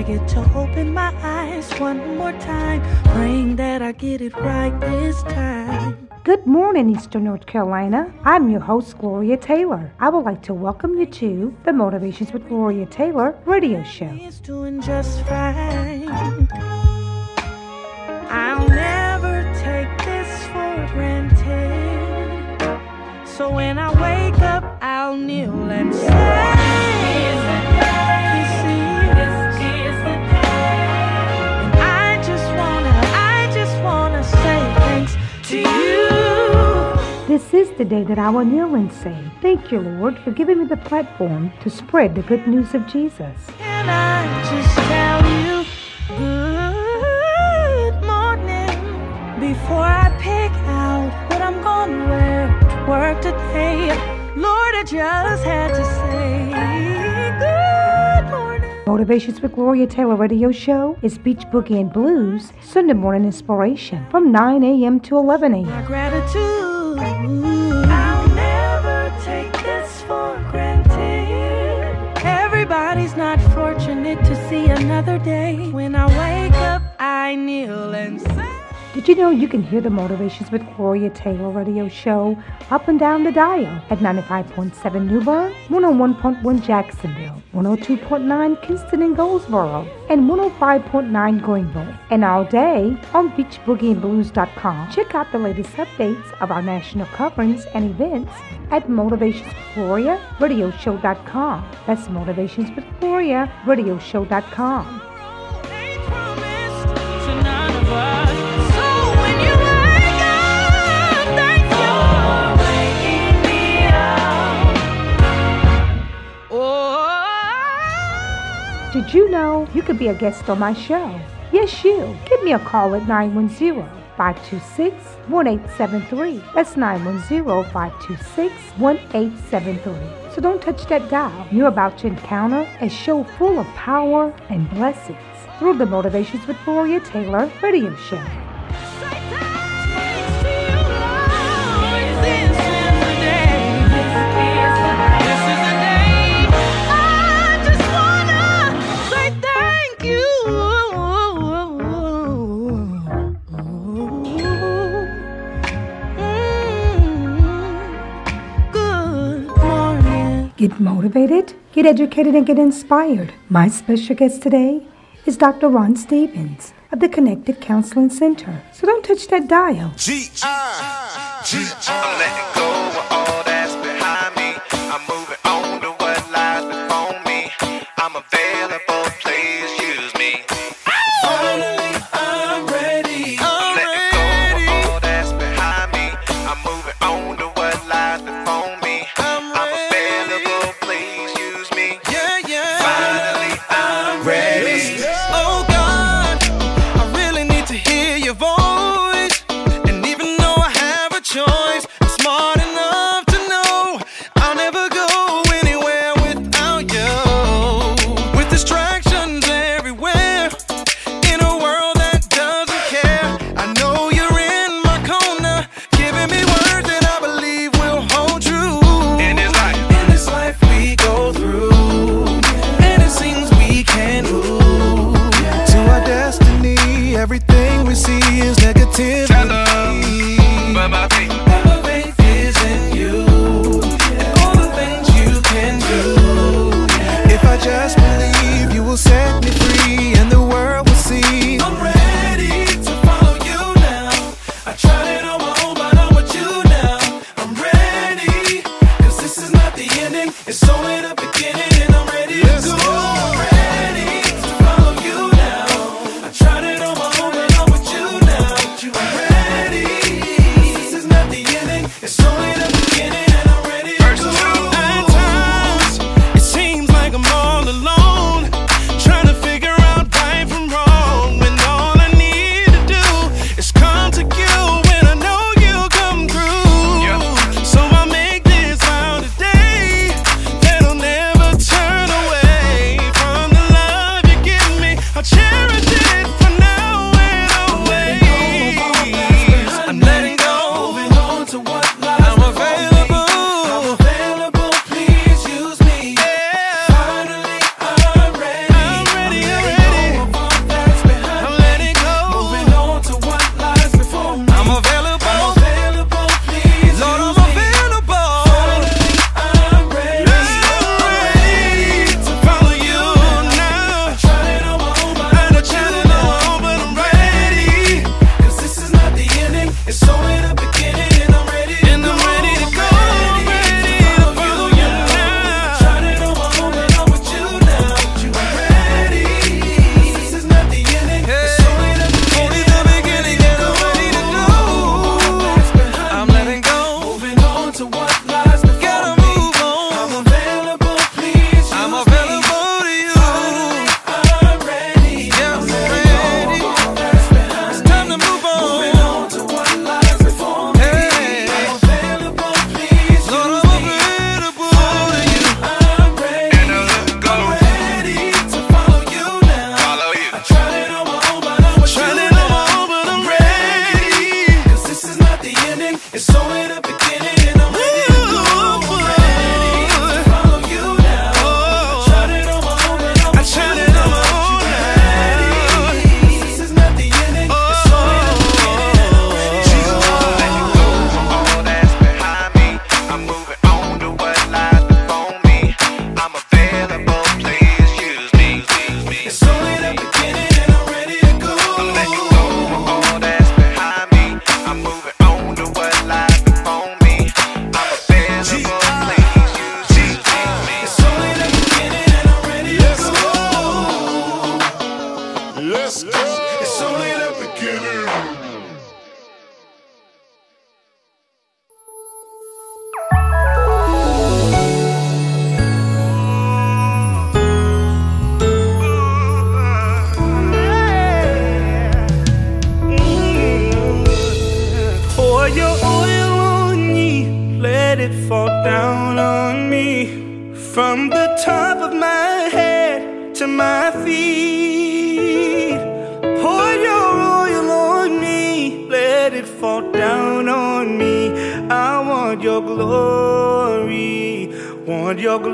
I get to open my eyes one more time, praying that I get it right this time. Good morning, Eastern North Carolina. I'm your host, Gloria Taylor. I would like to welcome you to the Motivations with Gloria Taylor radio show. It's doing just fine. I'll never take this for granted. So when I wake up, I'll kneel and say, This is the day that I will kneel and say, Thank you, Lord, for giving me the platform to spread the good news of Jesus. Can I just tell you good morning before I pick out what I'm gonna wear to work today? Lord, I just had to say good morning. Motivations with Gloria Taylor radio show is Beach Boogie and Blues Sunday morning inspiration from 9 a.m. to 11 a.m. My gratitude. I'll never take this for granted. Everybody's not fortunate to see another day. When I wake up, I kneel and say. Did you know you can hear the Motivations with Gloria Taylor radio show up and down the dial at 95.7 New Bern, 101.1 Jacksonville, 102.9 Kinston and Goldsboro, and 105.9 Greenville, and all day on beachboogieandblues.com. Check out the latest updates of our national coverings and events at motivationsgloriaradioshow.com. That's Motivations You know you could be a guest on my show? Yes, you. Give me a call at 910 526 1873. That's 910 526 1873. So don't touch that dial. You're about to encounter a show full of power and blessings through the Motivations with Gloria Taylor radio show. Get motivated, get educated, and get inspired. My special guest today is Dr. Ron Stephens of the Connected Counseling Center. So don't touch that dial.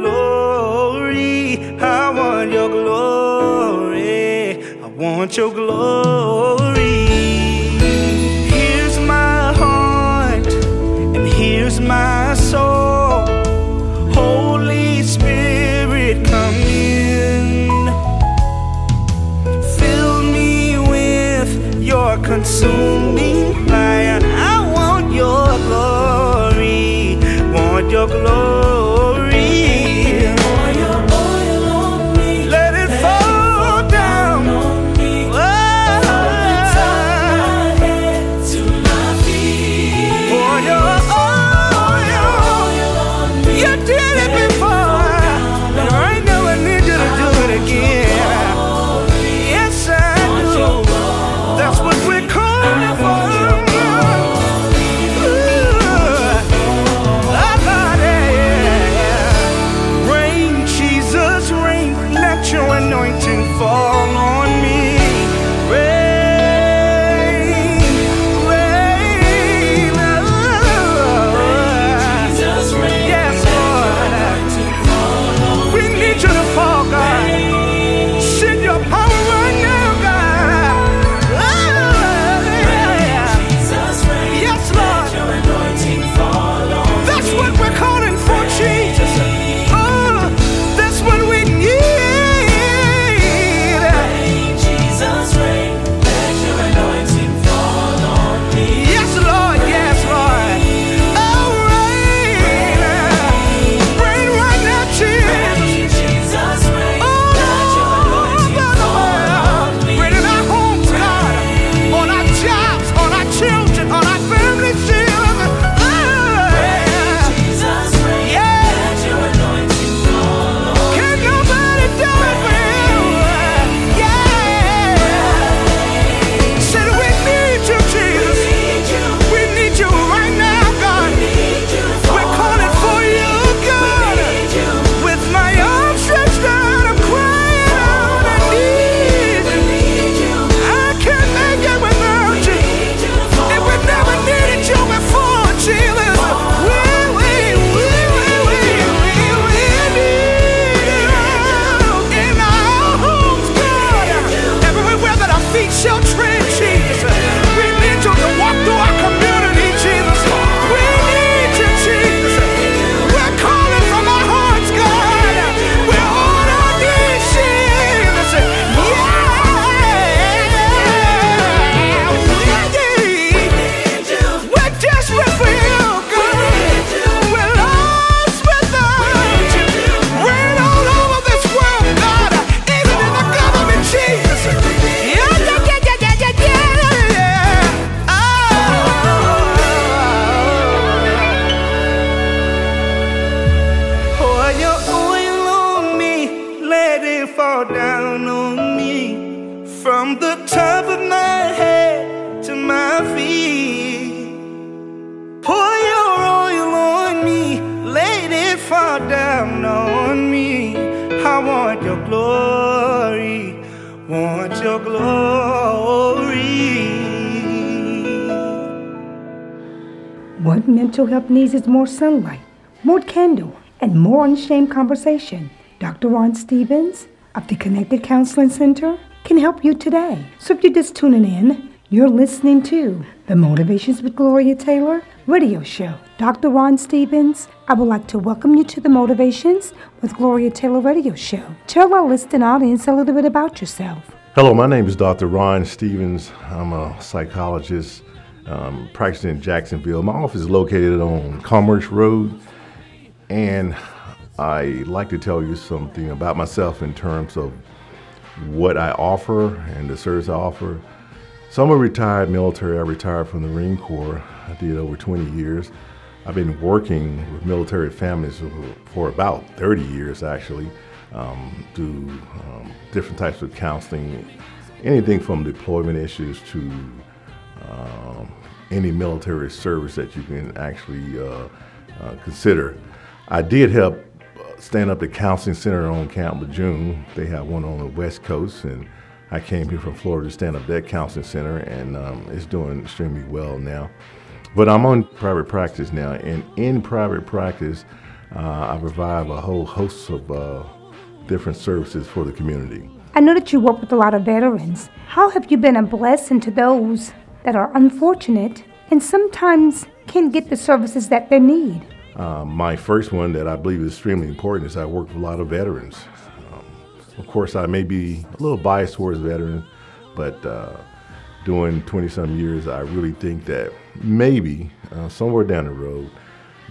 Glory. I want your glory, I want your glory. Here's my heart, and here's my soul. Holy Spirit, come in. Fill me with your consuming fire. I want your glory, want your glory. Is more sunlight, more candle, and more unashamed conversation. Dr. Ron Stephens of the Connected Counseling Center can help you today. So if you're just tuning in, you're listening to the Motivations with Gloria Taylor radio show. Dr. Ron Stephens, I would like to welcome you to the Motivations with Gloria Taylor radio show. Tell our listening audience a little bit about yourself. Hello, my name is Dr. Ron Stephens. I'm a psychologist um, practicing in Jacksonville. My office is located on Commerce Road, and I like to tell you something about myself in terms of what I offer and the service I offer. So I'm a retired military. I retired from the Marine Corps. I did over 20 years. I've been working with military families for, about 30 years, actually, um, do um, different types of counseling, anything from deployment issues to um, any military service that you can actually uh, uh, consider. I did help uh, stand up the counseling center on Camp Lejeune. They have one on the West Coast, and I came here from Florida to stand up that counseling center, and um, it's doing extremely well now. But I'm on private practice now, and in private practice, uh, I provide a whole host of uh, different services for the community. I know that you work with a lot of veterans. How have you been a blessing to those that are unfortunate and sometimes can't get the services that they need? Uh, my first one that I believe is extremely important is I work with a lot of veterans. Um, of course, I may be a little biased towards veterans, but uh, doing 20 some years, I really think that maybe uh, somewhere down the road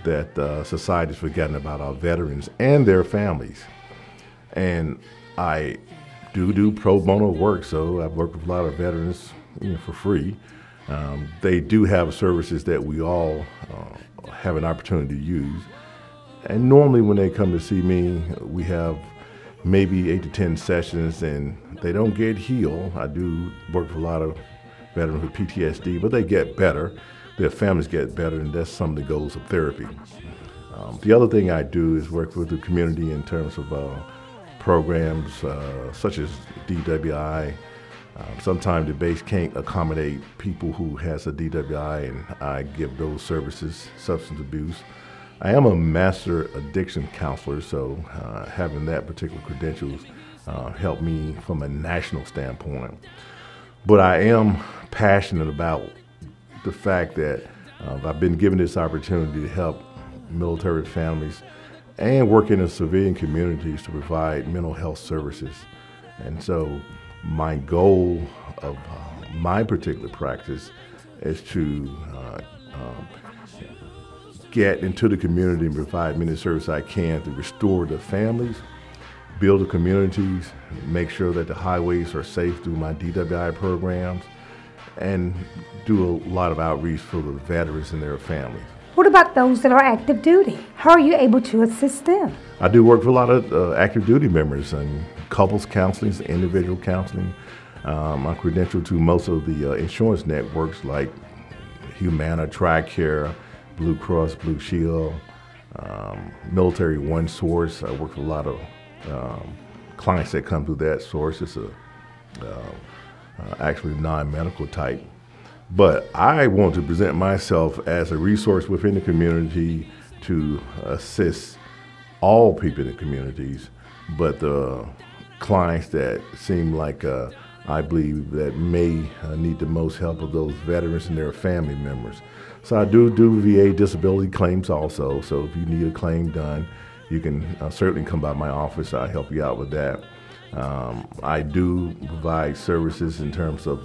that uh, society's forgotten about our veterans and their families. And I do do pro bono work, so I've worked with a lot of veterans you know, for free. Um, they do have services that we all uh, have an opportunity to use. And normally, when they come to see me, we have maybe eight to 10 sessions, and they don't get healed. I do work with a lot of veterans with PTSD, but they get better. Their families get better, and that's some of the goals of therapy. Um, the other thing I do is work with the community in terms of uh, programs uh, such as DWI. Um, sometimes the base can't accommodate people who has a DWI, and I give those services, substance abuse. I am a master addiction counselor, so uh, having that particular credentials uh, helped me from a national standpoint. But I am passionate about the fact that uh, I've been given this opportunity to help military families and work in the civilian communities to provide mental health services. And so my goal of uh, my particular practice is to uh, um, get into the community and provide many service I can to restore the families, build the communities, make sure that the highways are safe through my DWI programs, and do a lot of outreach for the veterans and their families. What about those that are active duty? How are you able to assist them? I do work with a lot of uh, active duty members and couples counseling, individual counseling. Um, I'm credentialed to most of the uh, insurance networks like Humana, TRICARE, Blue Cross, Blue Shield, um, Military One Source. I work with a lot of um, clients that come through that source. It's a uh, uh, actually non-medical type. But I want to present myself as a resource within the community to assist all people in the communities, but the clients that seem like uh, I believe that may uh, need the most help of those veterans and their family members. So I do do VA disability claims also. So if you need a claim done, you can uh, certainly come by my office. I'll help you out with that. Um, I do provide services in terms of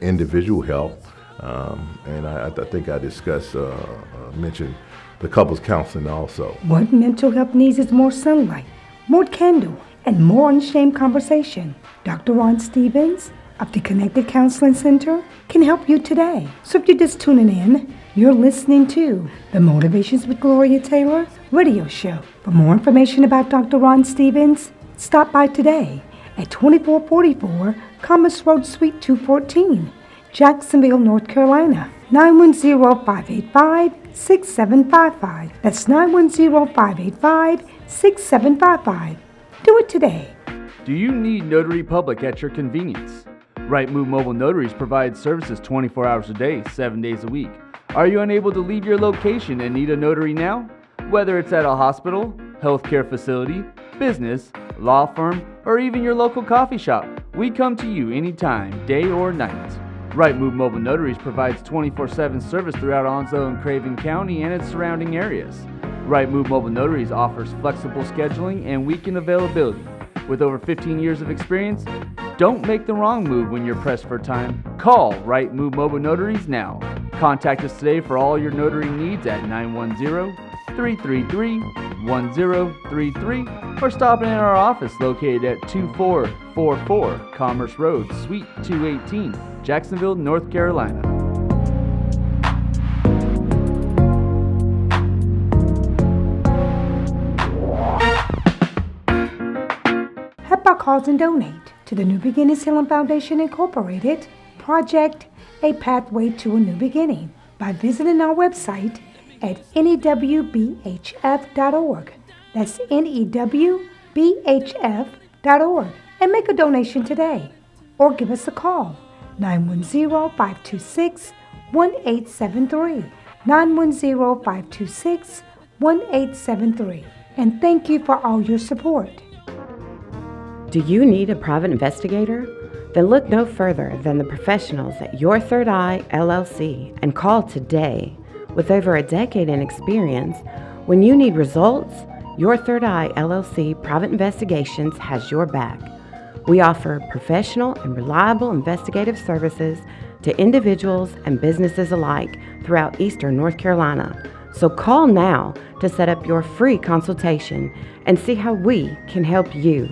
individual help, um, and I, I, think I discussed, uh, uh, mentioned the couples counseling also. What mental health needs is more sunlight, more candle, and more on shame conversation. Dr. Ron Stephens of the Connected Counseling Center can help you today. So if you're just tuning in, you're listening to the Motivations with Gloria Taylor radio show. For more information about Dr. Ron Stephens, stop by today at 2444 Commerce Road, Suite 214, Jacksonville, North Carolina. 910-585-6755. That's 910-585-6755. Do it today. Do you need Notary Public at your convenience? Right Move Mobile Notaries provides services 24 hours a day, 7 days a week. Are you unable to leave your location and need a notary now? Whether it's at a hospital, healthcare facility, business, law firm, or even your local coffee shop, we come to you anytime, day or night. Right Move Mobile Notaries provides 24 7 service throughout Onslow and Craven County and its surrounding areas. Right Move Mobile Notaries offers flexible scheduling and weekend availability. With over 15 years of experience, don't make the wrong move when you're pressed for time. Call Right Move Mobile Notaries now. Contact us today for all your notary needs at 910 333 1033 or stop in our office located at 2444 Commerce Road, Suite 218, Jacksonville, North Carolina. And donate to the New Beginnings Healing Foundation Incorporated project A Pathway to a New Beginning by visiting our website at newbhf.org. That's newbhf.org. And make a donation today. Or give us a call 910 526 1873. 910 526 1873. And thank you for all your support. Do you need a private investigator? Then look no further than the professionals at Your Third Eye LLC and call today. With over a decade in experience, when you need results, Your Third Eye LLC Private Investigations has your back. We offer professional and reliable investigative services to individuals and businesses alike throughout eastern North Carolina. So call now to set up your free consultation and see how we can help you.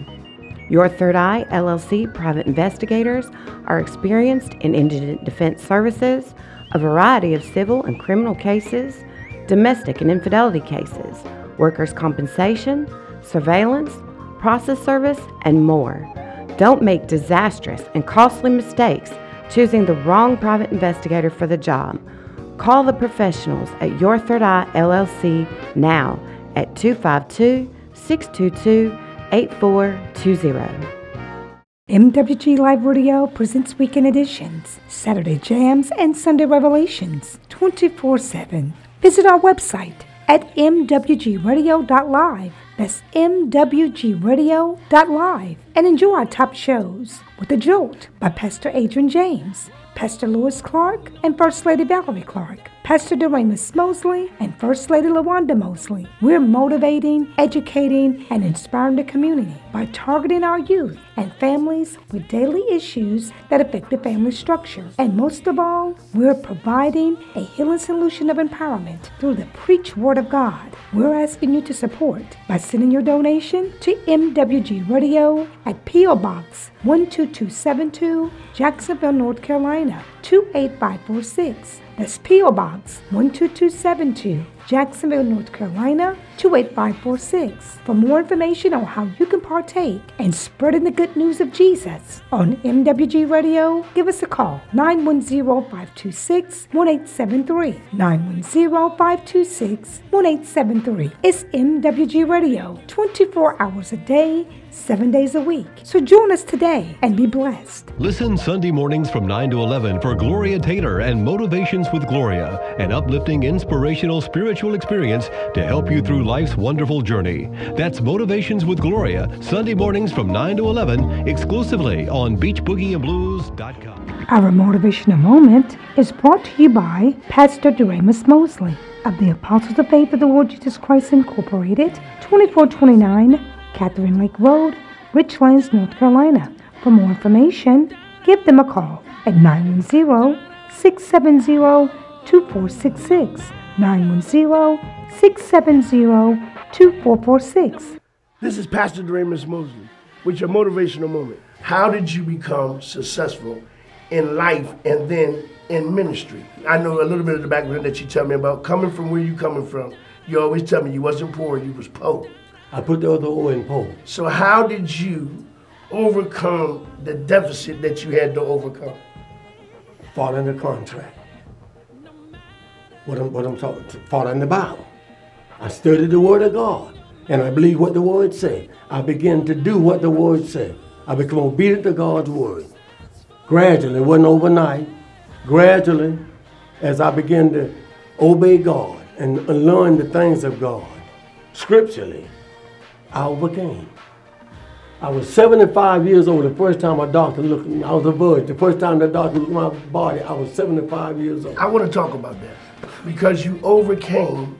Your Third Eye LLC private investigators are experienced in indigent defense services, a variety of civil and criminal cases, domestic and infidelity cases, workers' compensation, surveillance, process service, and more. Don't make disastrous and costly mistakes choosing the wrong private investigator for the job. Call the professionals at Your Third Eye LLC now at 252 622 8420. MWG Live Radio presents weekend editions, Saturday jams, and Sunday revelations 24 7. Visit our website at mwgradio.live. That's mwgradio.live. And enjoy our top shows with The Jolt by Pastor Adrian James, Pastor Lewis Clark, and First Lady Valerie Clark. Pastor Doremus Mosley and First Lady LaWanda Mosley. We're motivating, educating, and inspiring the community by targeting our youth and families with daily issues that affect the family structure. And most of all, we're providing a healing solution of empowerment through the preach word of God. We're asking you to support by sending your donation to MWG Radio at P.O. Box 12272, Jacksonville, North Carolina 28546. That's P.O. Box 12272, Jacksonville, North Carolina 28546. For more information on how you can partake in spreading the good news of Jesus on MWG Radio, give us a call 910-526-1873. 910-526-1873. It's MWG Radio 24 hours a day, 7 days a week. So join us today and be blessed. Listen Sunday mornings from 9 to 11 for Gloria Taylor and Motivations with Gloria, an uplifting, inspirational, spiritual experience to help you through life's wonderful journey. That's Motivations with Gloria, Sunday mornings from 9 to 11, exclusively on BeachBoogieandBlues.com. Our motivational moment is brought to you by Pastor Doremus Mosley of the Apostles of Faith of the Lord Jesus Christ Incorporated, 2429 Catherine Lake Road, Richlands, North Carolina. For more information, give them a call at 910 670 2466. 910 670 2446. This is Pastor Doremus Mosley with your motivational moment. How did you become successful in life and then in ministry? I know a little bit of the background that you tell me about. Coming from where you coming from, you always tell me you wasn't poor, you was poor. I put the other O in pole. So how did you overcome the deficit that you had to overcome? Following the contract. What I'm, what I'm talking, following the Bible. I studied the Word of God, and I believe what the Word said. I began to do what the Word said. I become obedient to God's Word. Gradually, it wasn't overnight. Gradually, as I began to obey God and learn the things of God, scripturally, I overcame. I was 75 years old the first time my doctor looked at me. I was a virgin. The first time the doctor looked at my body, I was 75 years old. I want to talk about that because you overcame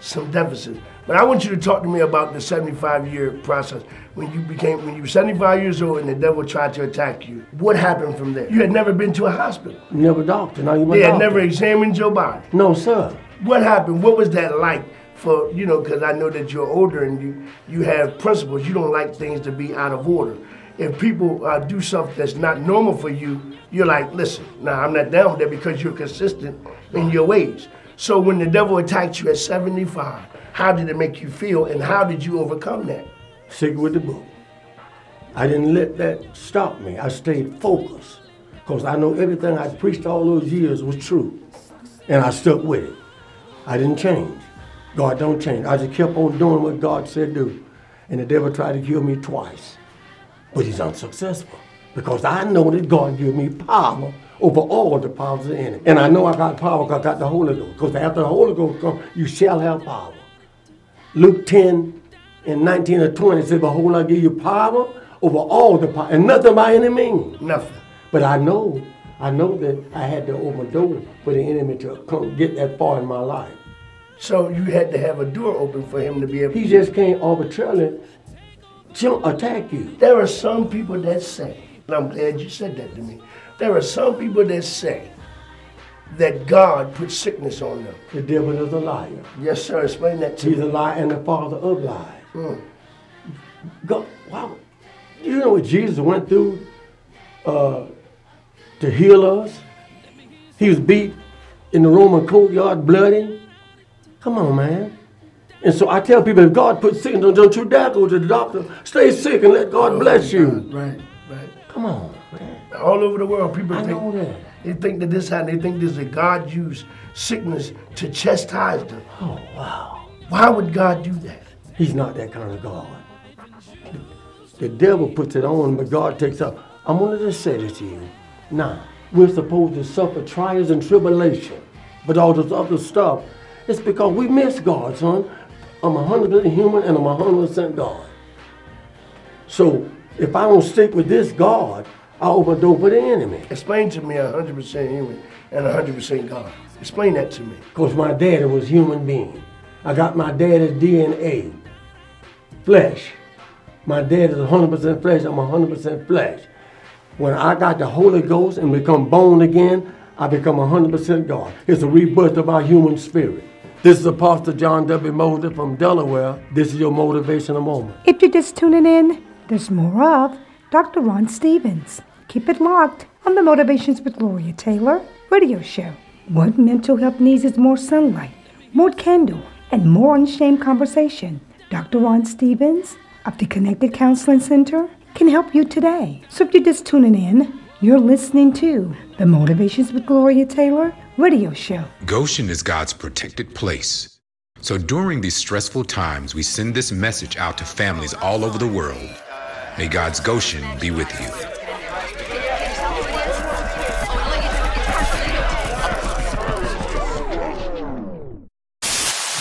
some deficits. But I want you to talk to me about the 75 year process when you became when you were 75 years old and the devil tried to attack you. What happened from there? You had never been to a hospital. Never doctor. Now you my They had never examined your body. No, sir. What happened? What was that like for you know? Because I know that you're older and you you have principles. You don't like things to be out of order. If people uh, do something that's not normal for you, you're like, listen, nah, I'm not down with that because you're consistent in your ways. So when the devil attacked you at 75, how did it make you feel, and how did you overcome that? Stick with the book. I didn't let that stop me. I stayed focused because I know everything I preached all those years was true, and I stuck with it. I didn't change. God don't change. I just kept on doing what God said do. And the devil tried to kill me twice. But he's unsuccessful. Because I know that God gave me power over all the powers of the enemy. And I know I got power because I got the Holy Ghost. Because after the Holy Ghost comes, you shall have power. Luke 10 and 19 or 20 says, Behold, I give you power over all the power. And nothing by any means. Nothing. But I know, I know that I had to open door for the enemy to come get that far in my life. So you had to have a door open for him to be able He just can't arbitrarily jump, attack you. There are some people that say, and I'm glad you said that to me. There are some people that say that God put sickness on them. The devil is a liar. Yes, sir. Explain that to me. He's a liar and the father of lies. Mm. God, wow. You know what Jesus went through uh, to heal us? He was beat in the Roman courtyard, bloody. Come on, man. And so I tell people, if God put sickness on you, don't you dare go to the doctor. Stay sick and let God oh, bless you. Right, right. Come on, man. All over the world, people I think that. they think that this happened. They think this that God used sickness to chastise them. Oh, wow. Why would God do that? He's not that kind of God. The devil puts it on, but God takes up. I'm going to just say this to you. Now, we're supposed to suffer trials and tribulation, but all this other stuff, it's because we miss God, son. I'm a 100% human and I'm a 100% God. So if I don't stick with this God, I'll open the door for the enemy. Explain to me 100% human and 100% God. Explain that to me. Because my daddy was human being. I got my daddy's DNA. Flesh. My dad is 100% flesh, I'm 100% flesh. When I got the Holy Ghost and become born again, I become 100% God. It's a rebirth of our human spirit. This is Apostle John W. Mosley from Delaware. This is your motivational moment. If you're just tuning in, there's more of Dr. Ron Stephens. Keep it locked on the Motivations with Gloria Taylor radio show. What mental health needs is more sunlight, more candle, and more unshamed conversation. Dr. Ron Stephens of the Connected Counseling Center can help you today. So if you're just tuning in, you're listening to the Motivations with Gloria Taylor radio show. Goshen is God's protected place. So during these stressful times, we send this message out to families all over the world. May God's Goshen be with you.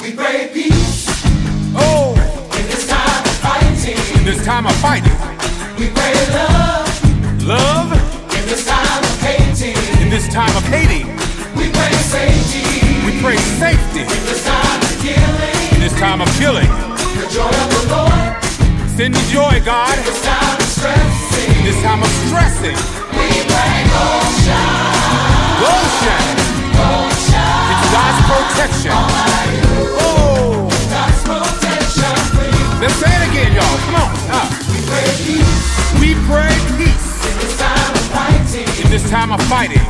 We pray peace. Oh, in this time of fighting. In this time of fighting, We pray love. love, In this time of hating. in this time of hating, We pray pray safety. In this time of killing, The joy of the Lord. send the joy, God. In this time of stressing. In this time of stressing, We pray Goshen. Goshen, Goshen. it's God's protection. Oh, God's protection you. let's say it again, y'all. Come on. Ah. We pray peace. We pray peace In this time of fighting. in this time of fighting,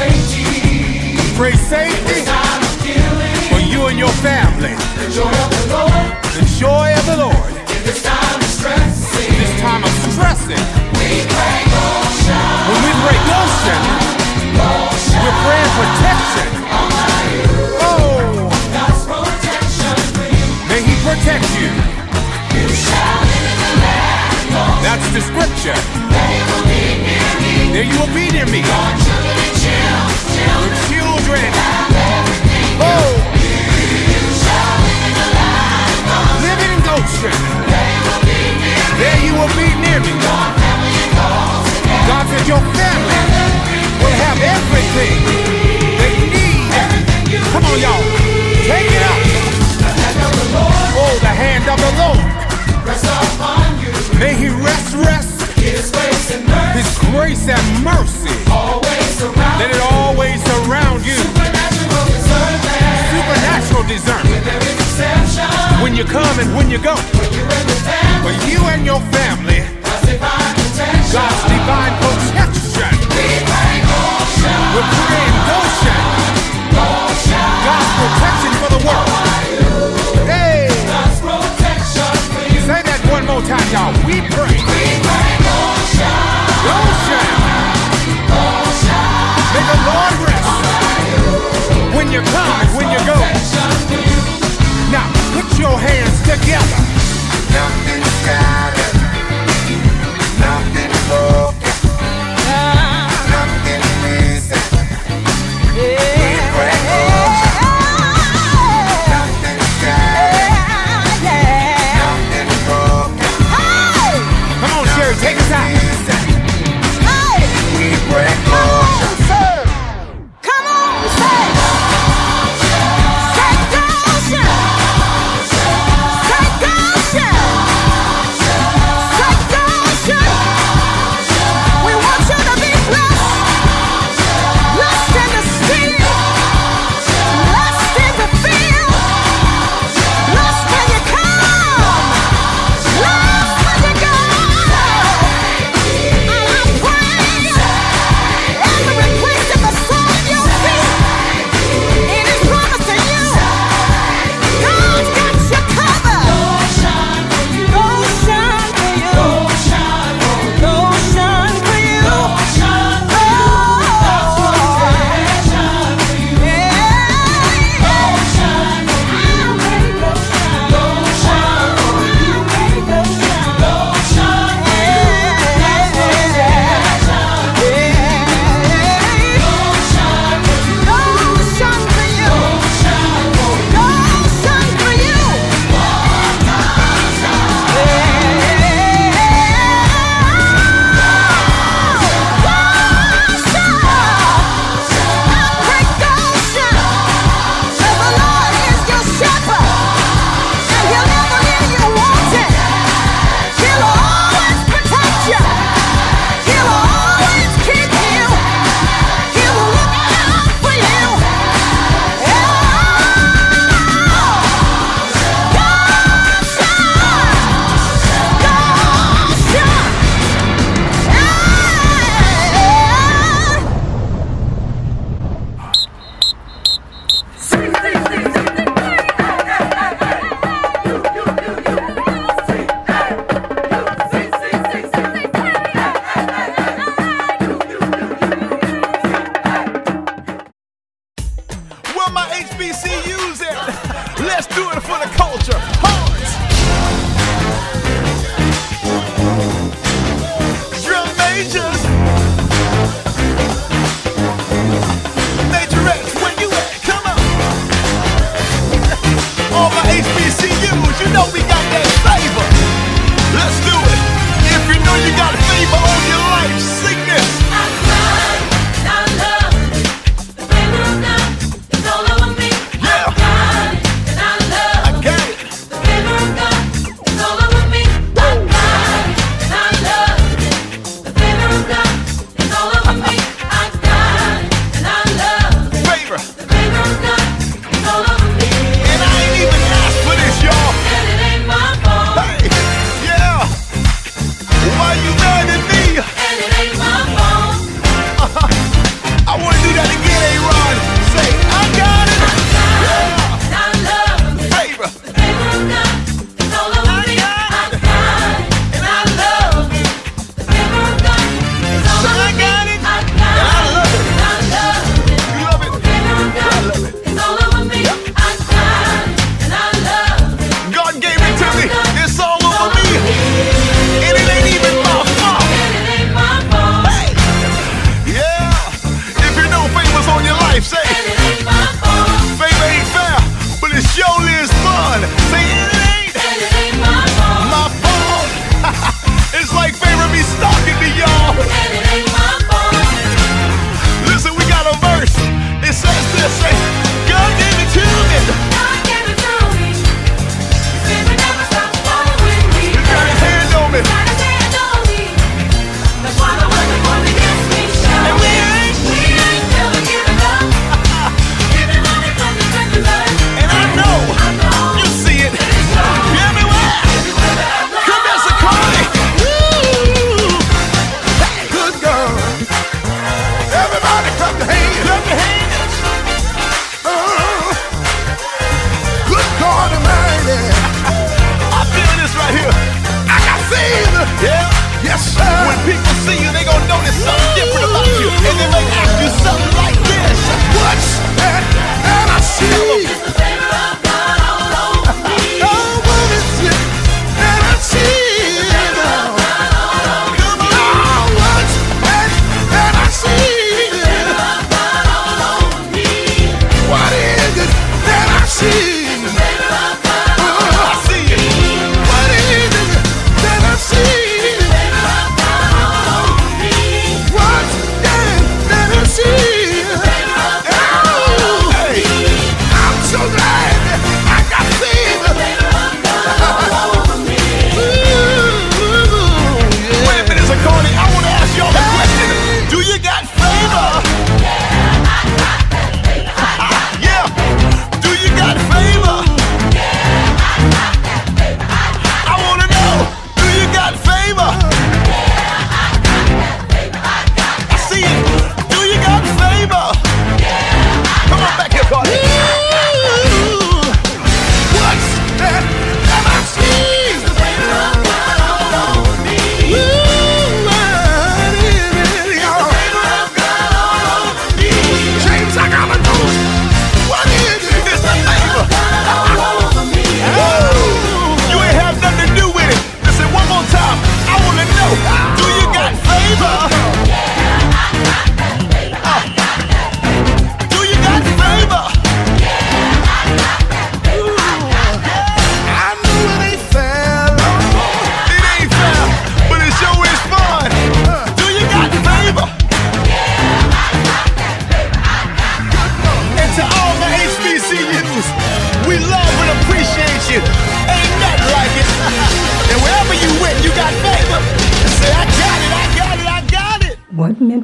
safety. Pray safety for you and your family. The joy of the Lord. The joy of the Lord In this time of stressing. in this time of stressing. We pray Goshen. When we pray Goshen, we're praying protection. Oh, God's protection for you. may He protect you. You shall live in the land. That's the scripture. There you will be near me. Children everything. Oh,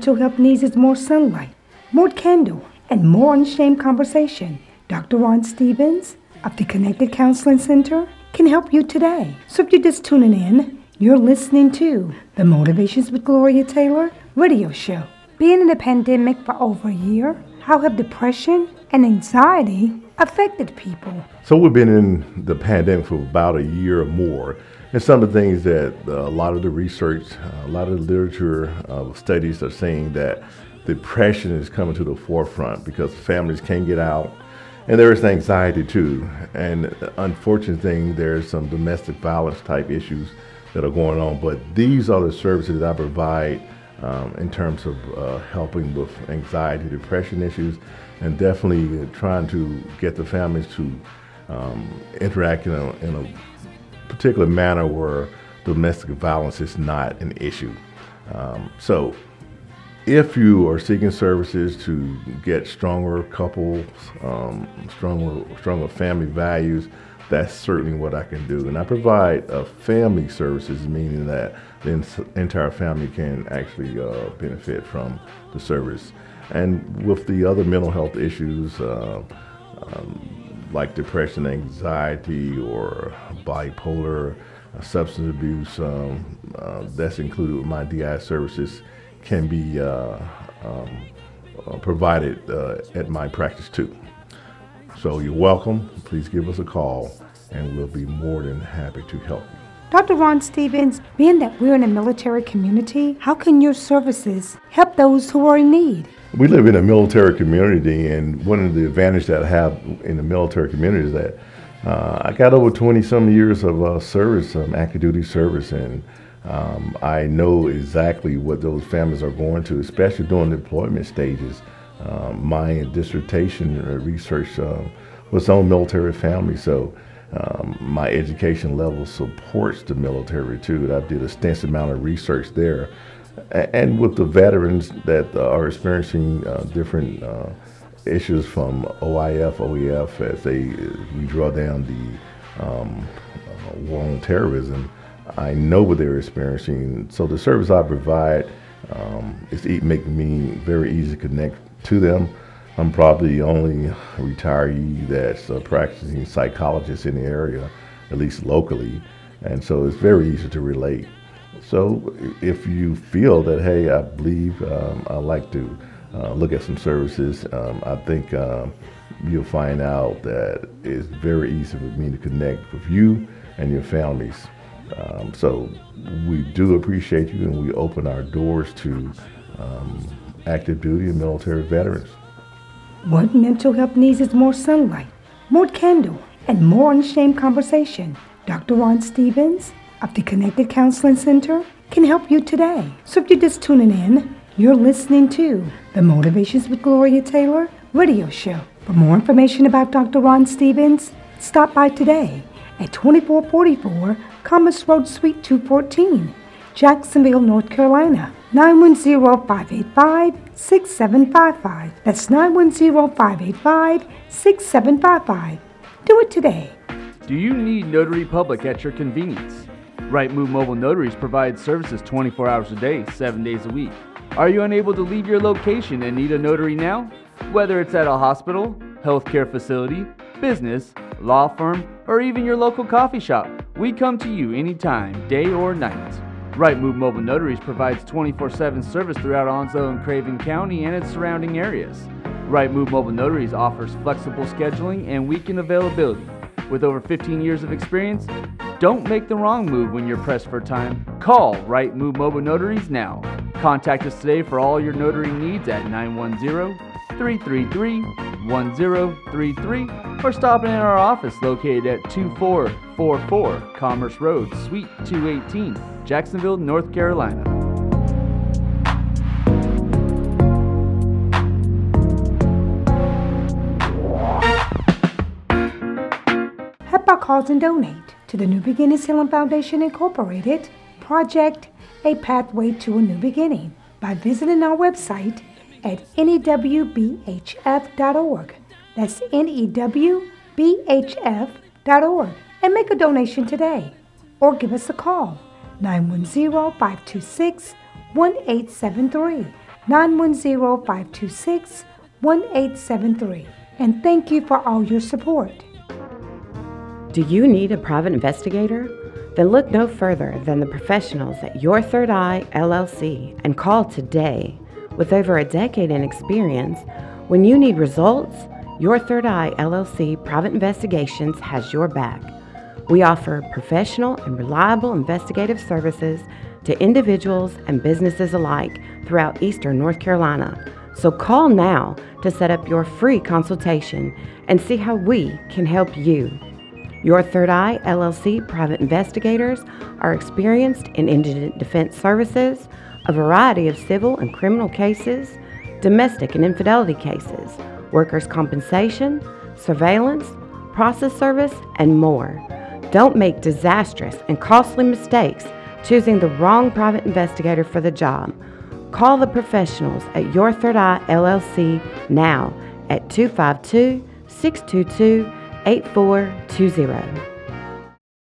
to help needs is more sunlight, more candle, and more unashamed conversation. Dr. Ron Stephens of the Connected Counseling Center can help you today. So if you're just tuning in, you're listening to the Motivations with Gloria Taylor radio show. Being in a pandemic for over a year, how have depression and anxiety affected people? So we've been in the pandemic for about a year or more. And some of the things that uh, a lot of the research, uh, a lot of the literature uh, studies are saying that depression is coming to the forefront because families can't get out. And there is anxiety too. And the unfortunate thing, there's some domestic violence type issues that are going on. But these are the services that I provide um, in terms of uh, helping with anxiety, depression issues, and definitely trying to get the families to um, interact in a, in a particular manner where domestic violence is not an issue. Um, so, if you are seeking services to get stronger couples, um, stronger, stronger family values, that's certainly what I can do. And I provide uh, family services, meaning that the entire family can actually uh, benefit from the service. And with the other mental health issues, uh, um, like depression, anxiety, or bipolar, uh, substance abuse, um, uh, that's included with my DI services, can be uh, um, provided at my practice too. So you're welcome. Please give us a call, and we'll be more than happy to help you. Dr. Ron Stephens, being that we're in a military community, how can your services help those who are in need? We live in a military community, and one of the advantages that I have in the military community is that uh, I got over 20 some years of uh, service, um, active duty service, and um, I know exactly what those families are going to, especially during the deployment stages. Um, my dissertation research uh, was on military families, so um, my education level supports the military too. I did a extensive amount of research there, and with the veterans that are experiencing uh, different uh, issues from OIF, OEF, as they we draw down the um, uh, war on terrorism. I know what they're experiencing, so the service I provide um, is making me very easy to connect to them. I'm probably the only retiree that's a practicing psychologist in the area, at least locally, and so it's very easy to relate. So if you feel that, hey, I believe um, I'd like to uh, look at some services, um, I think um, you'll find out that it's very easy for me to connect with you and your families. Um, so we do appreciate you, and we open our doors to um, active duty and military veterans. What mental health needs is more sunlight, more candor, and more unashamed conversation. Dr. Ron Stephens of the Connected Counseling Center can help you today. So if you're just tuning in, you're listening to the Motivations with Gloria Taylor radio show. For more information about Dr. Ron Stephens, stop by today at 2444 Commerce Road, Suite 214, Jacksonville, North Carolina. 910-585-6755. That's 910-585-6755. Do it today. Do you need Notary Public at your convenience? Right Move Mobile Notaries provides services 24 hours a day, 7 days a week. Are you unable to leave your location and need a notary now? Whether it's at a hospital, healthcare facility, business, law firm, or even your local coffee shop, we come to you anytime, day or night. Rightmove Mobile Notaries provides 24 7 service throughout Onslow and Craven County and its surrounding areas. Rightmove Mobile Notaries offers flexible scheduling and weekend availability. With over 15 years of experience, don't make the wrong move when you're pressed for time. Call Right Move Mobile Notaries now. Contact us today for all your notary needs at 910 333 1033 or stop in our office located at 2444 Commerce Road, Suite 218, Jacksonville, North Carolina. Our cause and donate to the New Beginnings Healing Foundation Incorporated project A Pathway to a New Beginning by visiting our website at newbhf.org. That's newbhf.org and make a donation today or give us a call 910-526-1873 910-526-1873 and thank you for all your support. Do you need a private investigator? Then look no further than the professionals at Your Third Eye LLC and call today. With over a decade in experience, when you need results, Your Third Eye LLC Private Investigations has your back. We offer professional and reliable investigative services to individuals and businesses alike throughout eastern North Carolina. So call now to set up your free consultation and see how we can help you. Your Third Eye LLC private investigators are experienced in indigent defense services, a variety of civil and criminal cases, domestic and infidelity cases, workers' compensation, surveillance, process service, and more. Don't make disastrous and costly mistakes choosing the wrong private investigator for the job. Call the professionals at Your Third Eye LLC now at 252 622 8420.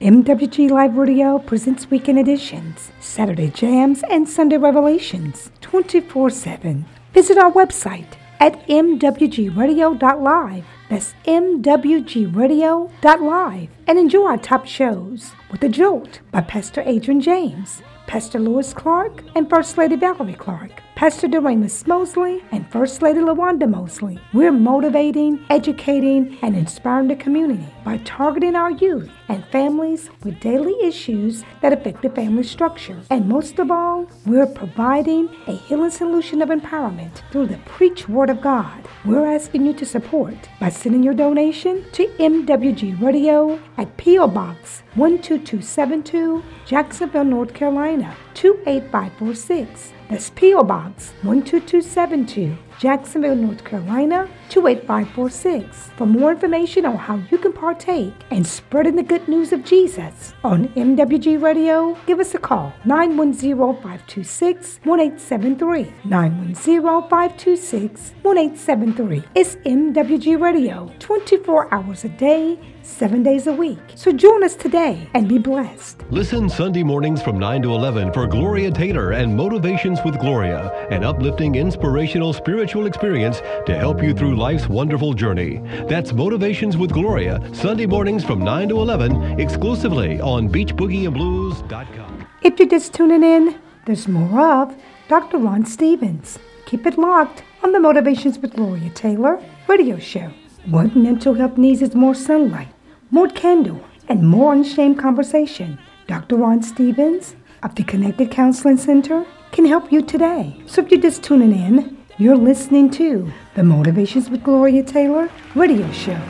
MWG Live Radio presents weekend editions, Saturday jams, and Sunday revelations 24 7. Visit our website at mwgradio.live. That's mwgradio.live. And enjoy our top shows with The Jolt by Pastor Adrian James, Pastor Lewis Clark, and First Lady Valerie Clark. Pastor Doremus Mosley and First Lady LaWanda Mosley. We're motivating, educating, and inspiring the community by targeting our youth and families with daily issues that affect the family structure. And most of all, we're providing a healing solution of empowerment through the preach word of God. We're asking you to support by sending your donation to MWG Radio at P.O. Box 12272, Jacksonville, North Carolina 28546. That's P.O. Box 12272, Jacksonville, North Carolina 28546. For more information on how you can partake in spreading the good news of Jesus on MWG Radio, give us a call 910-526-1873. 910-526-1873. It's MWG Radio 24 hours a day, 7 days a week. So join us today and be blessed. Listen Sunday mornings from 9 to 11 for Gloria Taylor and Motivations with Gloria, an uplifting, inspirational, spiritual experience to help you through life's wonderful journey. That's Motivations with Gloria, Sunday mornings from 9 to 11, exclusively on BeachBoogieandBlues.com. If you're just tuning in, there's more of Dr. Ron Stephens. Keep it locked on the Motivations with Gloria Taylor radio show. What mental health needs is more sunlight, more candle, and more unashamed conversation. Dr. Ron Stephens of the Connected Counseling Center can help you today. So if you're just tuning in, you're listening to the Motivations with Gloria Taylor radio show.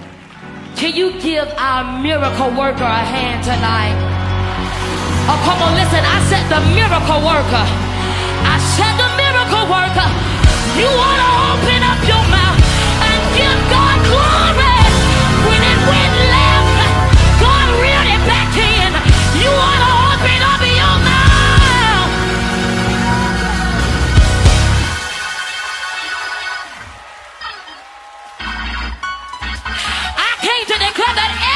Can you give our miracle worker a hand tonight? Oh, come on, listen. I said the miracle worker. I said the miracle worker. You want to open up your mouth that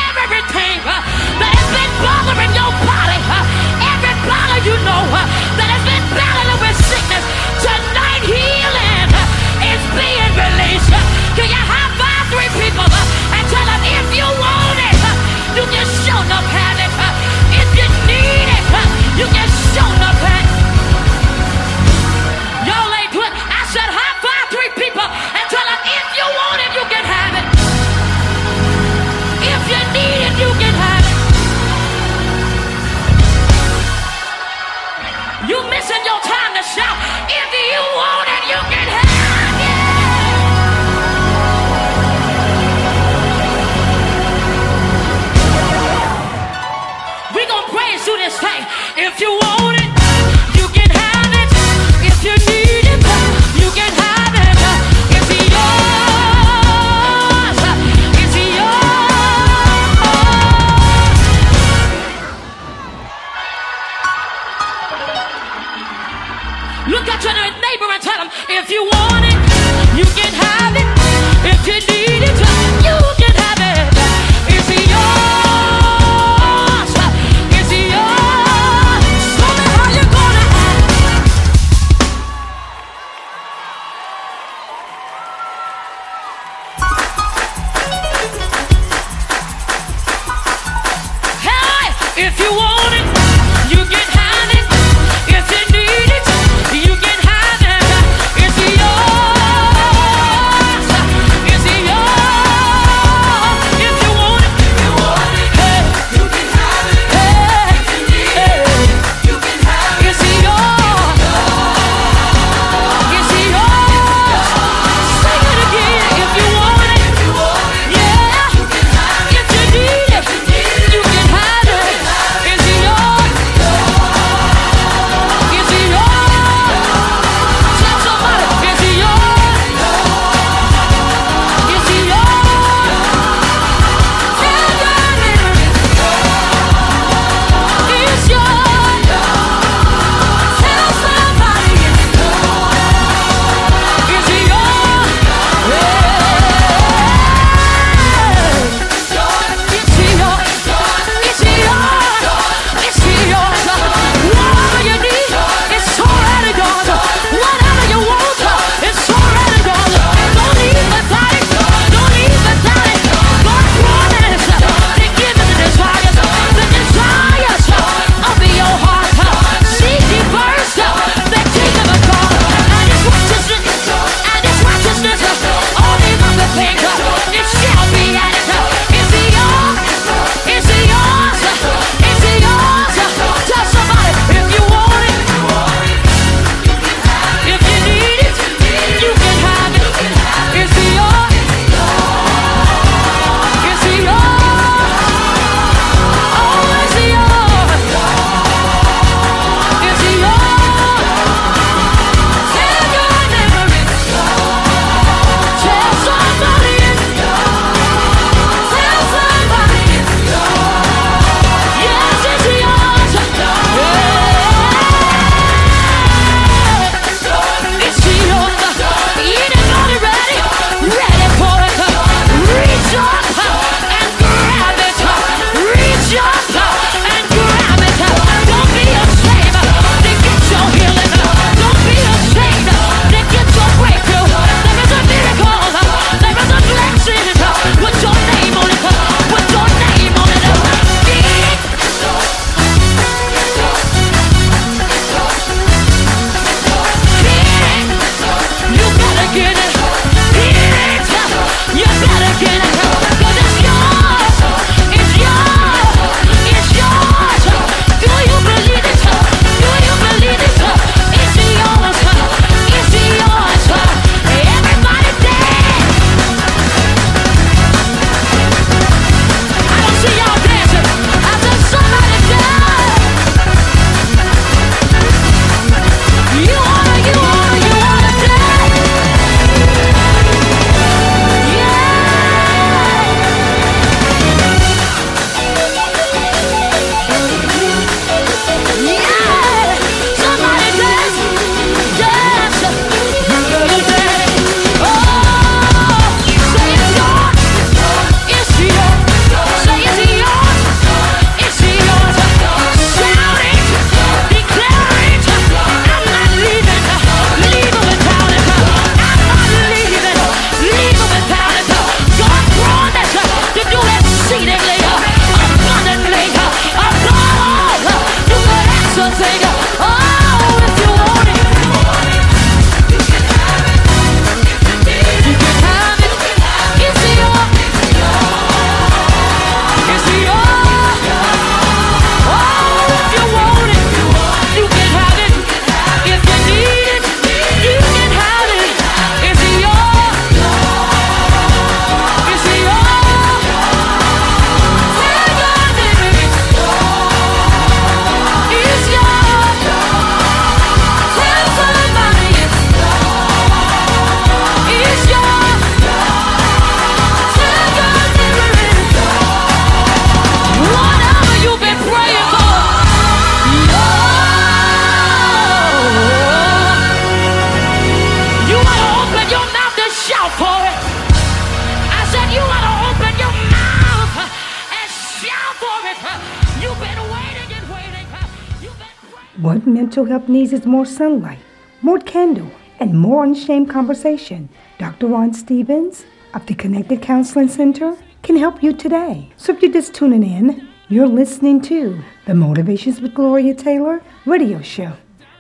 mental health needs is more sunlight, more candle, and more unashamed conversation. Dr. Ron Stephens of the Connected Counseling Center can help you today. So if you're just tuning in, you're listening to the Motivations with Gloria Taylor radio show.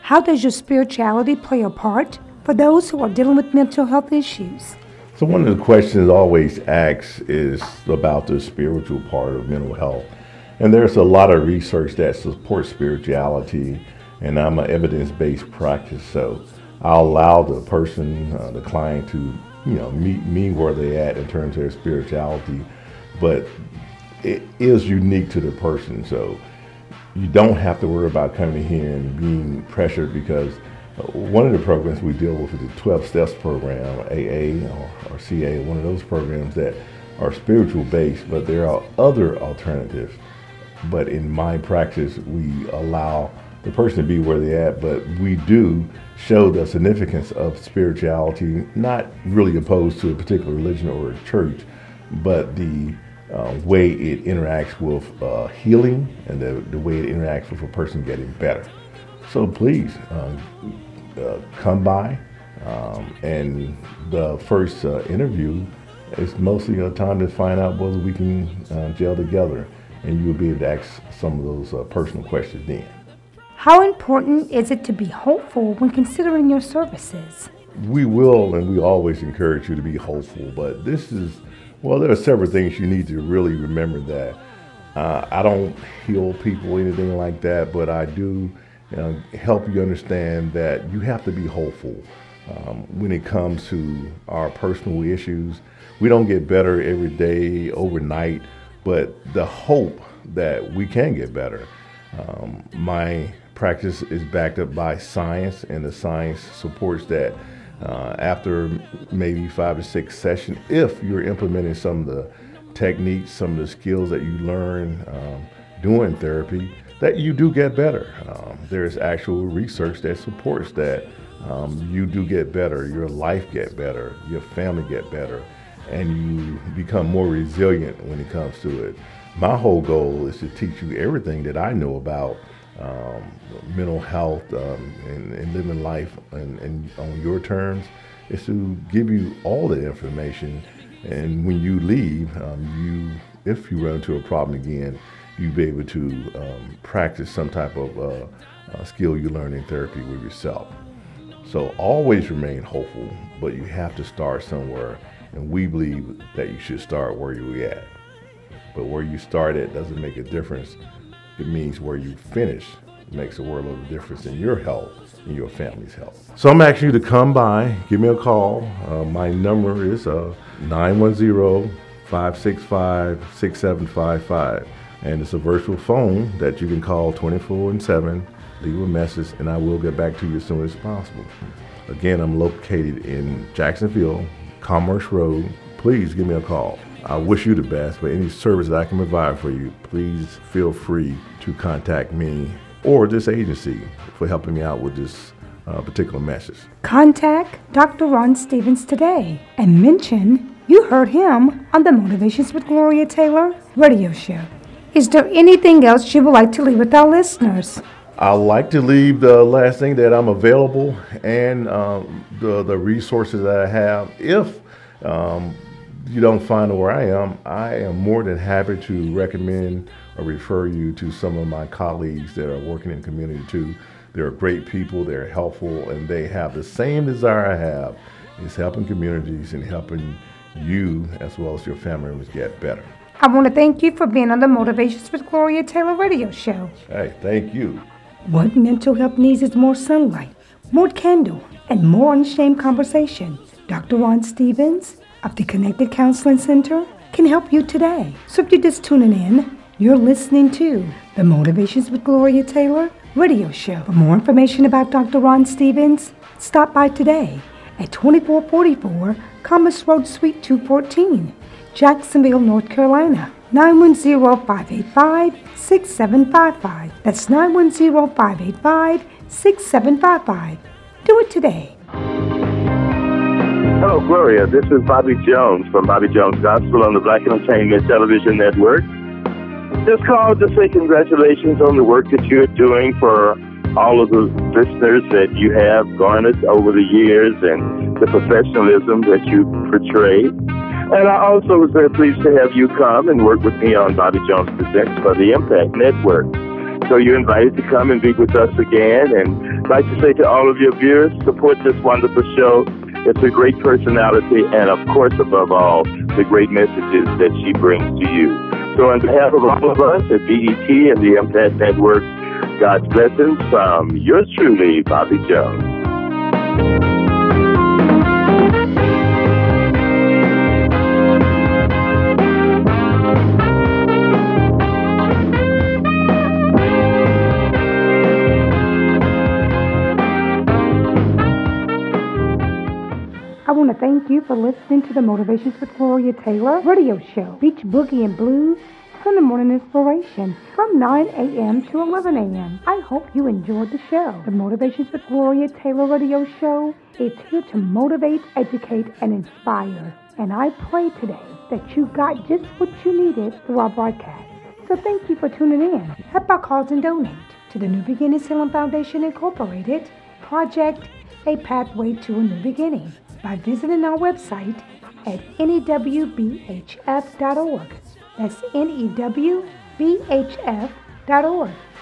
How does your spirituality play a part for those who are dealing with mental health issues? So one of the questions always asked is about the spiritual part of mental health. And there's a lot of research that supports spirituality, and I'm an evidence-based practice, so I'll allow the person, uh, the client, to you know meet me where they're at in terms of their spirituality, but it is unique to the person. So you don't have to worry about coming here and being pressured because uh, one of the programs we deal with is the 12 Steps program, AA or, or CA, one of those programs that are spiritual based, but there are other alternatives. But in my practice, we allow the person to be where they're at, but we do show the significance of spirituality, not really opposed to a particular religion or a church, but the uh, way it interacts with uh, healing and the, the way it interacts with a person getting better. So please um, uh, come by. Um, and the first uh, interview is mostly a time to find out whether we can uh, gel together. And you'll be able to ask some of those uh, personal questions then. How important is it to be hopeful when considering your services? We will and we always encourage you to be hopeful, but this is, well, there are several things you need to really remember that. Uh, I don't heal people, anything like that, but I do you know, help you understand that you have to be hopeful um, when it comes to our personal issues. We don't get better every day, overnight, but the hope that we can get better. Um, my practice is backed up by science, and the science supports that. Uh, after maybe five to six sessions, if you're implementing some of the techniques, some of the skills that you learn um, doing therapy, that you do get better. Um, there's actual research that supports that um, you do get better, your life get better, your family get better, and you become more resilient when it comes to it. My whole goal is to teach you everything that I know about um, mental health um, and, and, living life and, and on your terms is to give you all the information. And when you leave, um, you, if you run into a problem again, you be able to um, practice some type of uh, uh, skill you learn in therapy with yourself. So always remain hopeful, but you have to start somewhere. And we believe that you should start where you're at. But where you start at doesn't make a difference it means where you finish makes a world of difference in your health and your family's health. So I'm asking you to come by, give me a call. Uh, my number is uh, 910 565 6755. And it's a virtual phone that you can call 24 and 7, leave a message, and I will get back to you as soon as possible. Again, I'm located in Jacksonville, Commerce Road. Please give me a call. I wish you the best, but any service that I can provide for you, please feel free to contact me or this agency for helping me out with this uh, particular message. Contact Dr. Ron Stephens today and mention you heard him on the Motivations with Gloria Taylor radio show. Is there anything else you would like to leave with our listeners? I'd like to leave the last thing that I'm available and um, the, the resources that I have. If um, you don't find where I am, I am more than happy to recommend or refer you to some of my colleagues that are working in community too. They're great people, they're helpful, and they have the same desire I have is helping communities and helping you as well as your family members get better. I want to thank you for being on the Motivations with Gloria Taylor radio show. Hey, thank you. What mental health needs is more sunlight, more candle, and more unashamed conversation. Dr. Ron Stephens of the Connected Counseling Center can help you today. So if you're just tuning in, you're listening to the Motivations with Gloria Taylor radio show. For more information about Dr. Ron Stephens, stop by today at 2444 Commerce Road, Suite 214, Jacksonville, North Carolina. 910-585-6755. That's 910-585-6755. Do it today. Hello, Gloria. This is Bobby Jones from Bobby Jones Gospel on the Black Entertainment Television Network. Just called to say congratulations on the work that you're doing for all of the listeners that you have garnered over the years and the professionalism that you portray. And I also was very pleased to have you come and work with me on Bobby Jones Presents for the Impact Network. So you're invited to come and be with us again. And I'd like to say to all of your viewers, support this wonderful show. It's a great personality, and of course, above all, the great messages that she brings to you. So, on behalf of all of us at BET and the Impact Network, God's blessings from yours truly, Bobby Jones. Thank you for listening to the Motivations with Gloria Taylor radio show, Beach Boogie and Blues, Sunday Morning Inspiration from 9 a.m. to 11 a.m. I hope you enjoyed the show. The Motivations with Gloria Taylor radio show is here to motivate, educate, and inspire. And I pray today that you got just what you needed through our broadcast. So thank you for tuning in. Help our cause and donate to the New Beginnings Healing Foundation Incorporated Project A Pathway to a New Beginning by visiting our website at newbhf.org. That's newbhf.org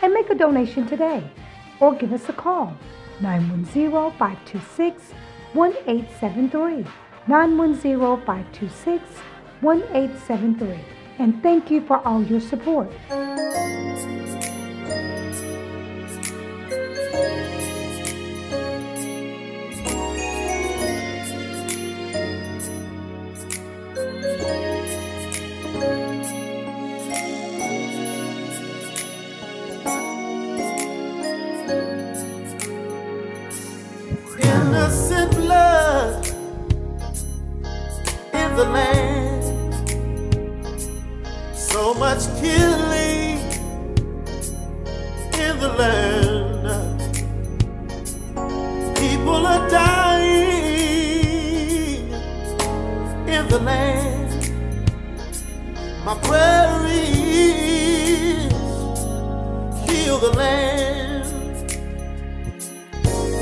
and make a donation today or give us a call 910-526-1873 910-526-1873 and thank you for all your support. Innocent blood in the land. So much killing in the land. People are dying in the land. My prayer is heal the land.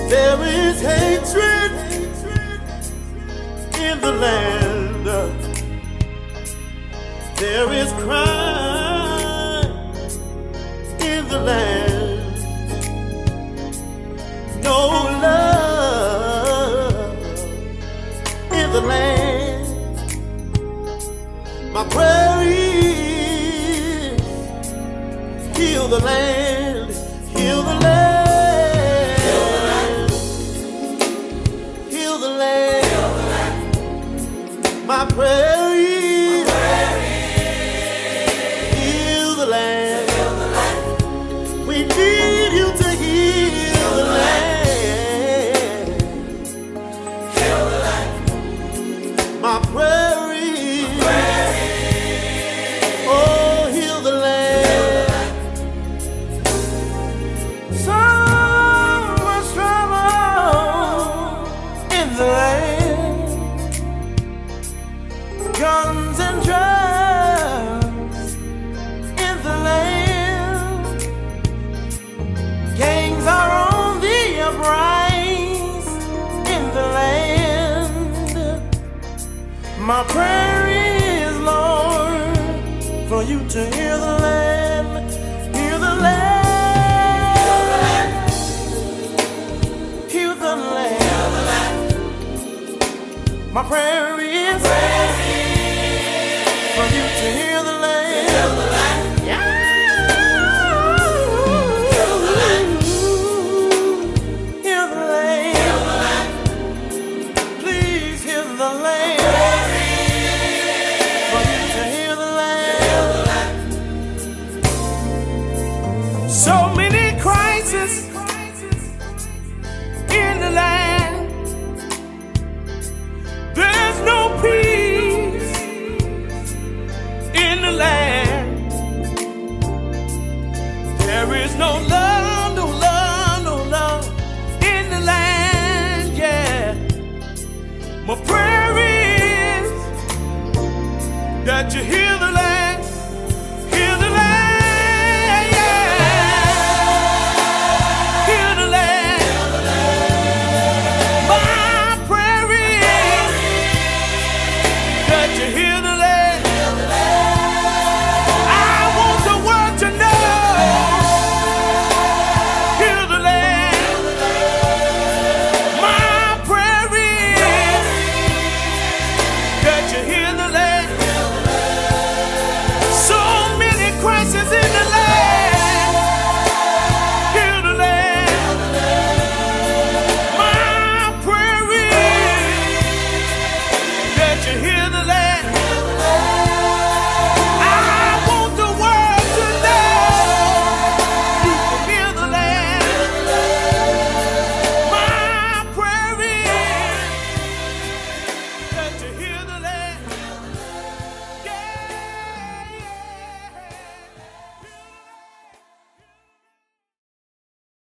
There is hatred in the land. There is crime in the land. No love in the land. My prayer is heal the land,